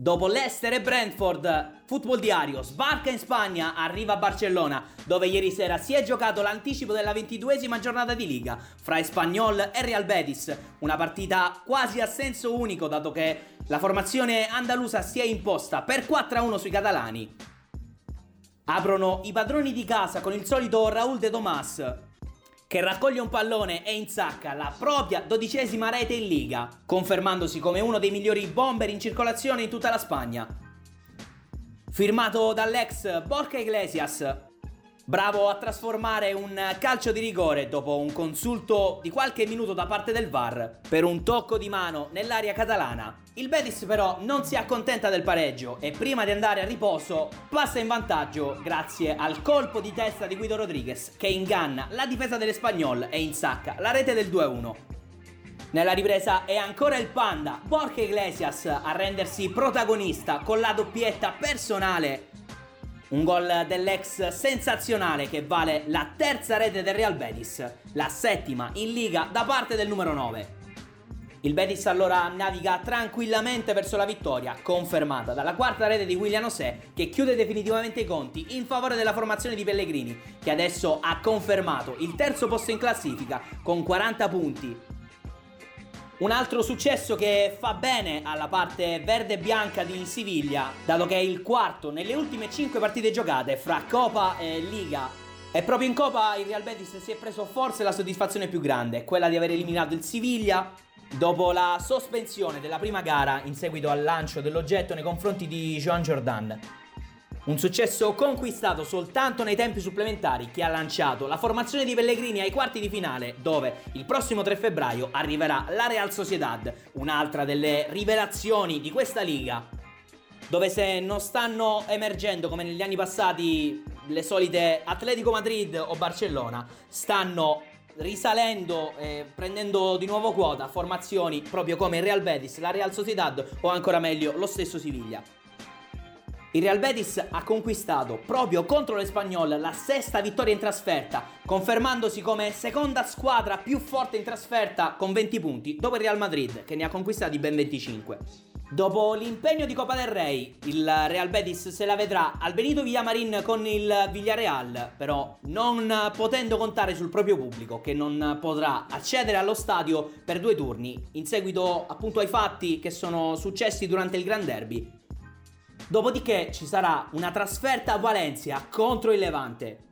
Dopo Leicester e Brentford, Football Diario sbarca in Spagna, arriva a Barcellona, dove ieri sera si è giocato l'anticipo della ventiduesima giornata di Liga fra Espanyol e Real Betis, una partita quasi a senso unico dato che la formazione andalusa si è imposta per 4-1 sui catalani. Aprono i padroni di casa con il solito Raúl de Tomas, che raccoglie un pallone e insacca la propria dodicesima rete in Liga, confermandosi come uno dei migliori bomber in circolazione in tutta la Spagna. Firmato dall'ex Borja Iglesias, bravo a trasformare un calcio di rigore dopo un consulto di qualche minuto da parte del VAR per un tocco di mano nell'area catalana. Il Betis però non si accontenta del pareggio e prima di andare a riposo passa in vantaggio grazie al colpo di testa di Guido Rodriguez che inganna la difesa dell'Espagnol e insacca la rete del 2-1. Nella ripresa è ancora il Panda, Borja Iglesias, a rendersi protagonista con la doppietta personale. Un gol dell'ex sensazionale che vale la terza rete del Real Betis, la settima in liga da parte del numero 9. Il Betis allora naviga tranquillamente verso la vittoria, confermata dalla quarta rete di William Osè che chiude definitivamente i conti in favore della formazione di Pellegrini, che adesso ha confermato il terzo posto in classifica con 40 punti. Un altro successo che fa bene alla parte verde e bianca di Siviglia, dato che è il quarto nelle ultime 5 partite giocate fra Copa e Liga e proprio in Coppa il Real Betis si è preso forse la soddisfazione più grande, quella di aver eliminato il Siviglia dopo la sospensione della prima gara in seguito al lancio dell'oggetto nei confronti di Joan Jordan. Un successo conquistato soltanto nei tempi supplementari che ha lanciato la formazione di Pellegrini ai quarti di finale, dove il prossimo 3 febbraio arriverà la Real Sociedad, un'altra delle rivelazioni di questa liga, dove se non stanno emergendo come negli anni passati le solite Atletico Madrid o Barcellona, stanno risalendo e prendendo di nuovo quota formazioni proprio come il Real Betis, la Real Sociedad o ancora meglio lo stesso Siviglia. Il Real Betis ha conquistato proprio contro l'Espagnol la sesta vittoria in trasferta, confermandosi come seconda squadra più forte in trasferta con 20 punti, dopo il Real Madrid che ne ha conquistati ben 25. Dopo l'impegno di Copa del Rey, il Real Betis se la vedrà al Benito Villamarin con il Villarreal, però non potendo contare sul proprio pubblico che non potrà accedere allo stadio per due turni, in seguito appunto ai fatti che sono successi durante il Grand Derby. Dopodiché ci sarà una trasferta a Valencia contro il Levante.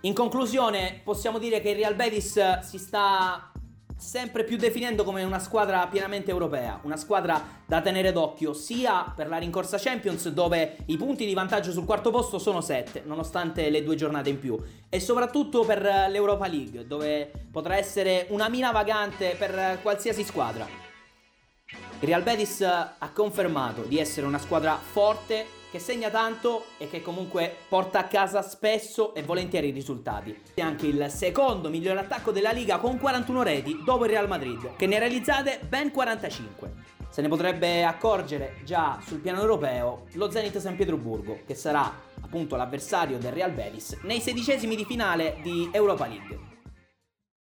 In conclusione, possiamo dire che il Real Betis si sta sempre più definendo come una squadra pienamente europea, una squadra da tenere d'occhio sia per la rincorsa Champions dove i punti di vantaggio sul quarto posto sono 7 nonostante le due giornate in più e soprattutto per l'Europa League dove potrà essere una mina vagante per qualsiasi squadra. Il Real Betis ha confermato di essere una squadra forte che segna tanto e che comunque porta a casa spesso e volentieri i risultati. È anche il secondo miglior attacco della Liga con 41 reti dopo il Real Madrid, che ne ha realizzate ben 45. Se ne potrebbe accorgere già sul piano europeo lo Zenit San Pietroburgo, che sarà appunto l'avversario del Real Betis nei sedicesimi di finale di Europa League.